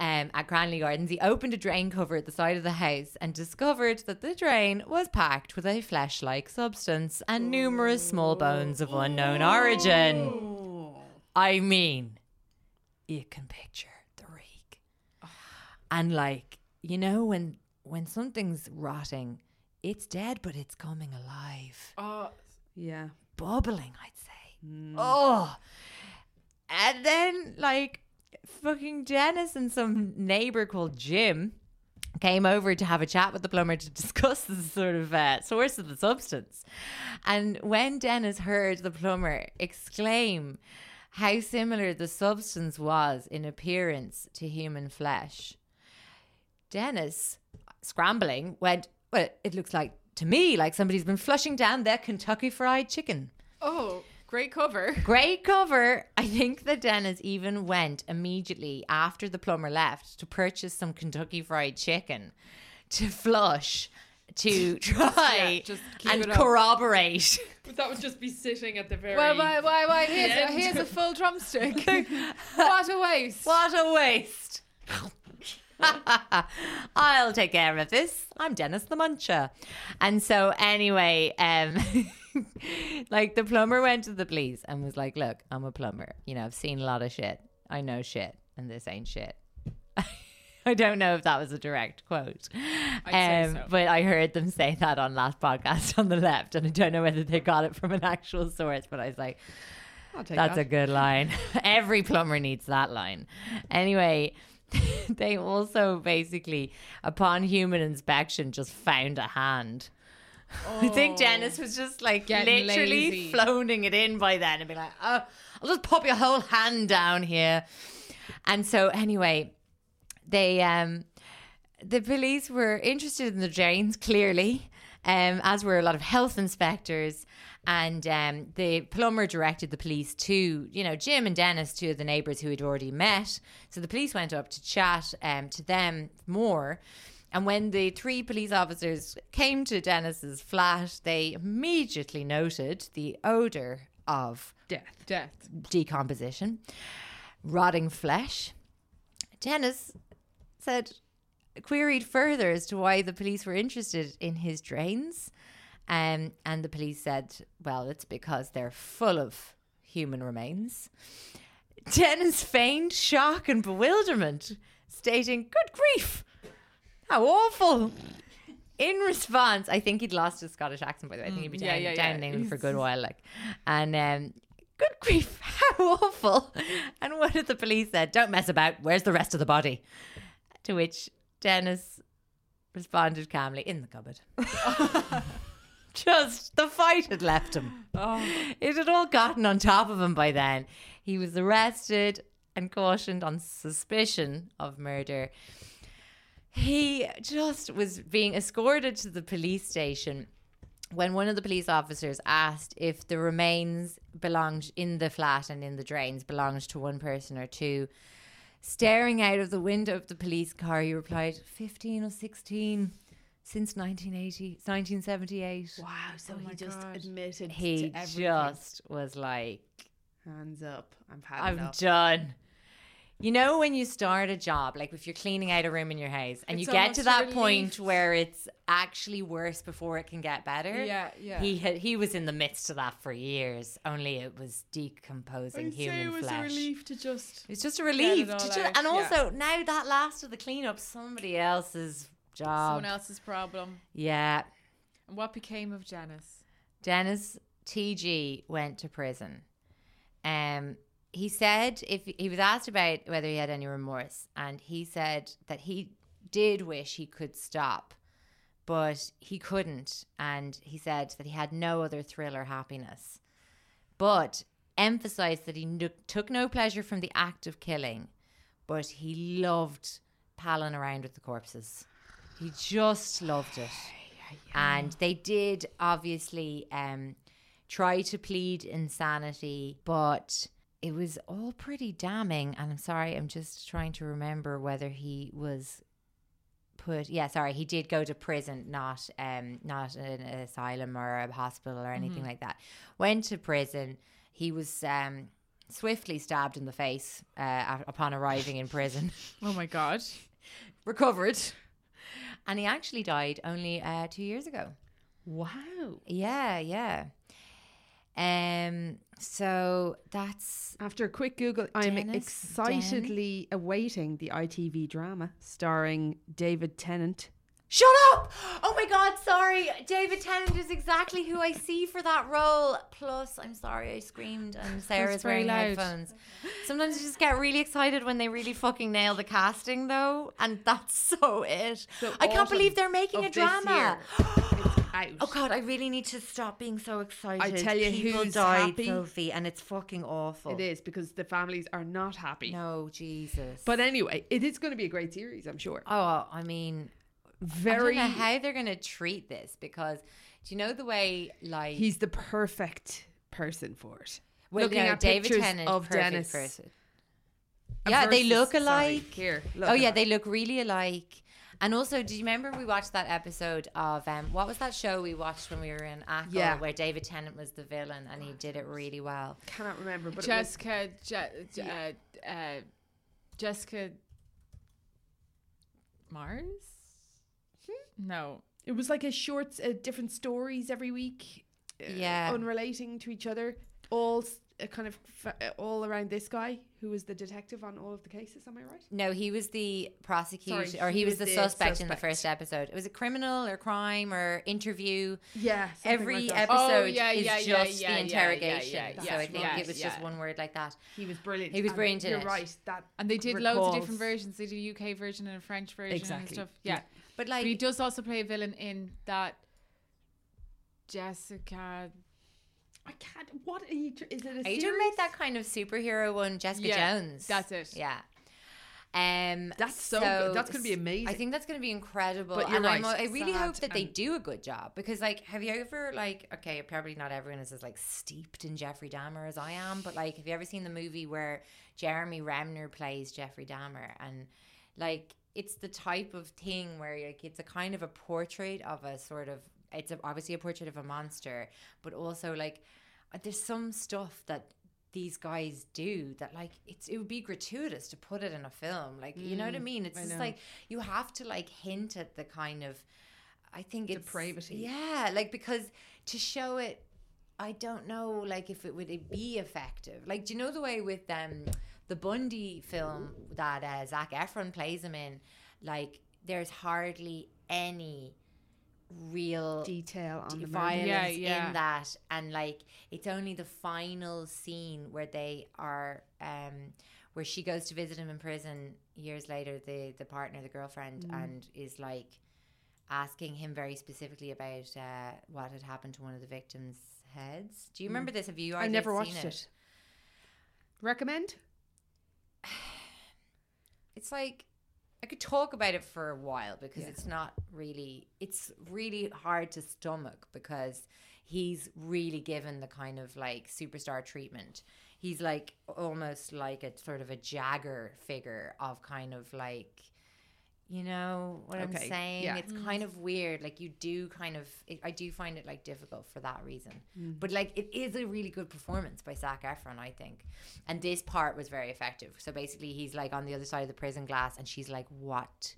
Um, at Cranley Gardens, he opened a drain cover at the side of the house and discovered that the drain was packed with a flesh like substance and numerous small bones of unknown origin. I mean, you can picture the reek. And like, you know, when when something's rotting, it's dead, but it's coming alive. Oh, yeah. Bubbling, I'd say. Oh. And then like fucking Dennis and some neighbor called Jim came over to have a chat with the plumber to discuss the sort of uh, source of the substance. And when Dennis heard the plumber exclaim how similar the substance was in appearance to human flesh, Dennis, scrambling, went, Well, it looks like to me like somebody's been flushing down their Kentucky fried chicken. oh, great cover. Great cover. I think that Dennis even went immediately after the plumber left to purchase some Kentucky fried chicken to flush to try just keep and corroborate. But that would just be sitting at the very. Why, why, why, why? Here's, a, here's a full drumstick. what a waste. What a waste. I'll take care of this. I'm Dennis the Muncher. And so, anyway, um, like the plumber went to the police and was like, Look, I'm a plumber. You know, I've seen a lot of shit. I know shit, and this ain't shit. I don't know if that was a direct quote. Um, so. But I heard them say that on last podcast on the left, and I don't know whether they got it from an actual source, but I was like, that's that. a good line. Every plumber needs that line. Anyway, they also basically, upon human inspection, just found a hand. I think Dennis was just like Getting literally lazy. floating it in by then and be like, oh, I'll just pop your whole hand down here. And so, anyway, they um the police were interested in the drains clearly um as were a lot of health inspectors and um the plumber directed the police to you know Jim and Dennis two of the neighbors who had already met so the police went up to chat um to them more and when the three police officers came to Dennis's flat they immediately noted the odor of Death. Death. decomposition, rotting flesh. Dennis said, queried further as to why the police were interested in his drains. Um, and the police said, well, it's because they're full of human remains. Dennis feigned shock and bewilderment, stating, Good grief! How awful! In response, I think he'd lost his Scottish accent, by the way. I think he'd be yeah, down, yeah, down yeah. in England for a good while. Like, and um, good grief, how awful! And what did the police said? Don't mess about. Where's the rest of the body? To which Dennis responded calmly, "In the cupboard." Just the fight had left him. It had all gotten on top of him by then. He was arrested and cautioned on suspicion of murder. He just was being escorted to the police station when one of the police officers asked if the remains belonged in the flat and in the drains belonged to one person or two. Staring out of the window of the police car, he replied, 15 or 16 since 1980, 1978. Wow. So oh he just admitted He to everything. just was like, hands up. Had I'm enough. done. You know when you start a job, like if you're cleaning out a room in your house, and It's you get to that relief. point where it's actually worse before it can get better. Yeah, yeah. He had he was in the midst of that for years. Only it was decomposing I'd say human it was flesh. a relief to just. It's just a relief, to ju- out, and yeah. also now that last of the cleanup, somebody else's job. Someone else's problem. Yeah, And what became of Janice? Dennis TG went to prison. Um, he said if he was asked about whether he had any remorse, and he said that he did wish he could stop, but he couldn't, and he said that he had no other thrill or happiness, but emphasized that he no- took no pleasure from the act of killing, but he loved palling around with the corpses. He just loved it. And they did obviously um, try to plead insanity, but it was all pretty damning. And I'm sorry, I'm just trying to remember whether he was put. Yeah, sorry, he did go to prison, not um, not an asylum or a hospital or anything like that. Went to prison. He was um, swiftly stabbed in the face uh, upon arriving in prison. Oh my god. Recovered. And he actually died only uh, two years ago. Wow. Yeah, yeah. Um. So that's After a quick Google, I'm Dennis excitedly awaiting the ITV drama starring David Tennant. Shut up! Oh my god, sorry. David Tennant is exactly who I see for that role. Plus, I'm sorry I screamed and Sarah's wearing loud. headphones. Sometimes I just get really excited when they really fucking nail the casting though, and that's so it. So I can't believe they're making a drama. out. Oh god, I really need to stop being so excited. I tell you People who's died, happy. Sophie, and it's fucking awful. It is because the families are not happy. No, Jesus. But anyway, it is going to be a great series, I'm sure. oh, I mean, Very. I don't know how they're gonna treat this because do you know the way like He's the perfect person for it. well, Looking no, at David pictures Tennant of Dennis. person. Yeah, they versus- look sorry, alike. here, look oh yeah, they look really alike. And also, do you remember we watched that episode of um, what was that show we watched when we were in Ackle, Yeah. where David Tennant was the villain and he did it really well. Cannot remember, but it was, Jessica, Je- Je- uh, uh, Jessica Mars. No, it was like a short, uh, different stories every week. uh, Yeah. unrelating to each other. All s- kind of fa- uh, all around this guy who was the detective on all of the cases. Am I right? No, he was the prosecutor, Sorry, or he, he was, was the, the suspect, in the first episode. It was a criminal or crime or interview. Yeah. Every episode. episode Oh, yeah, is yeah, just yeah, the yeah, yeah, interrogation. yeah, yeah, so I think yes, it was just one word like that. he was brilliant. He was brilliant in You're it. right. That and they did loads of different versions. They did a UK version and a French version Exactly. and stuff. Yeah, But but like, he does also play a villain in that Jessica. I can't. What are you? Is it a you series? about that kind of superhero one, Jessica Yeah, Jones? that's it. Yeah. Um, That's so good. That's gonna be amazing. I think that's going to be incredible. But you're and right, I really hope that they do a good job because, like, have you ever like? Okay, probably not everyone is as like steeped in Jeffrey Dahmer as I am, but like, have you ever seen the movie where Jeremy Renner plays Jeffrey Dahmer and like? It's the type of thing where like it's a kind of a portrait of a sort of it's a, obviously a portrait of a monster, but also like uh, there's some stuff that these guys do that like it's it would be gratuitous to put it in a film like you know what i mean it's Mm, I just know. like you have to like hint at the kind of i think it's Depravity. yeah like because to show it i don't know like if it would it be effective like do you know the way with um the bundy film that uh, zac efron plays him in like there's hardly any real detail on the violence Yeah, yeah. in that and like it's only the final scene where they are um where she goes to visit him in prison years later the the partner the girlfriend Mm. and is like asking him very specifically about uh what had happened to one of the victims heads do you remember this have you Mm. I never seen watched it. Recommend? it's like I could talk about it for a while because it's not really it's really hard to stomach because he's really given the kind of like superstar treatment. He's like almost like a sort of a Jagger figure of kind of like you know what I'm saying? yeah. It's kind of weird. Like you do kind of, it, I do find it like difficult for that reason. Mm. But like it is a really good performance by Zac Efron, I think. And this part was very effective. So basically, he's like on the other side of the prison glass, and she's like, "What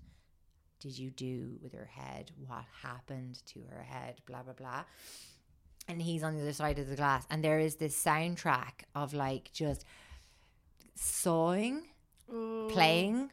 did you do with her head? What happened to her head? Blah blah blah." And he's on the other side of the glass, and there is this soundtrack of like just sawing playing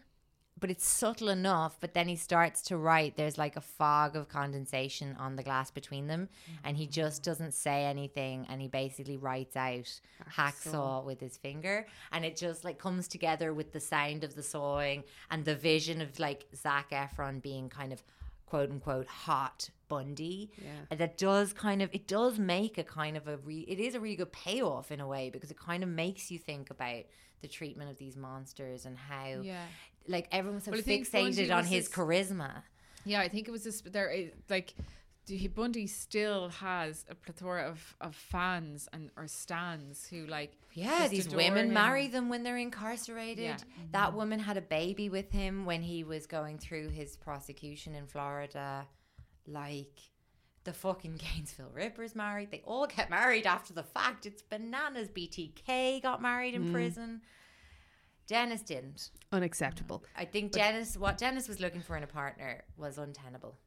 but it's subtle enough. But then he starts to write. There's like a fog of condensation on the glass between them, and he just mm. doesn't say anything, and he basically writes out hacksaw with his finger, and it just like comes together with the sound of the sawing and the vision of like Zac Efron being kind of quote unquote hot Bundy. Yeah. That does kind of it does make a kind of a re, it is a really good payoff in a way because it kind of makes you think about the treatment of these monsters and how Yeah. Like everyone's so Well, I Bundy fixated on was his charisma. Yeah, I think it was this. There, is- like, the- Bundy still has a plethora of, of fans and or stands who like. Yeah, these women him. marry them when they're incarcerated. Yeah. That woman had a baby with him when he was going through his prosecution in Florida. Like the fucking Gainesville Rippers married. They all get married after the fact. It's bananas. BTK got married Mm. in prison. Dennis didn't. Unacceptable. I think Dennis, what Dennis was looking for in a partner was untenable.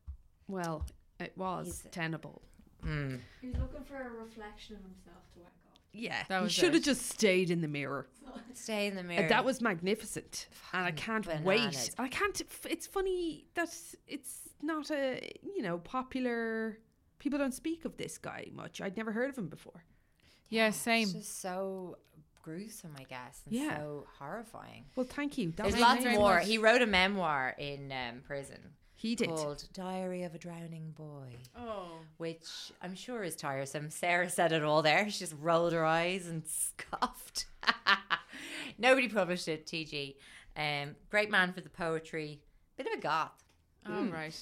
Well, it was He's- tenable. Hmm. He was looking for a reflection of himself to wank off. Yeah, That he was should have just stayed in the mirror. Stay in the And mirror. that was magnificent, and I can't bananas. wait. I can't. It's funny that it's not a you know popular. People don't speak of this guy much. I'd never heard of him before. Yeah, same. It's just so gruesome, I guess, and Yeah. so horrifying. Well, thank you. That There's lots amazing. more. He wrote a memoir in um, prison He did. called Diary of a Drowning Boy, Oh, which I'm sure is tiresome. Sarah said it all there. She just rolled her eyes and scoffed. Nobody published it, TG. Um, great man for the poetry. Bit of a goth. all right.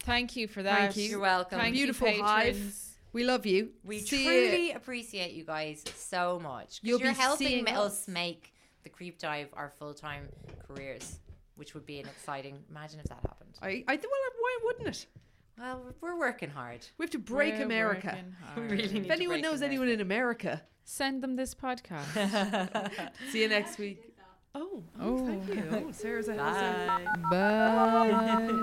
Thank you for that. Thank you. You're welcome. Thank Beautiful you, hive. Patrons. We love you. We See truly ya. appreciate you guys so much. You'll you're be helping us us. make the creep dive our full time careers, which would be an exciting. Imagine if that happened. I, I well, why wouldn't it? Well, we're working hard. We have to break We're America. We hard. really If anyone break knows anyone in America, Send them this podcast. see you next week. Oh, oh, thank you. Oh, Sarah's a Bye. Bye.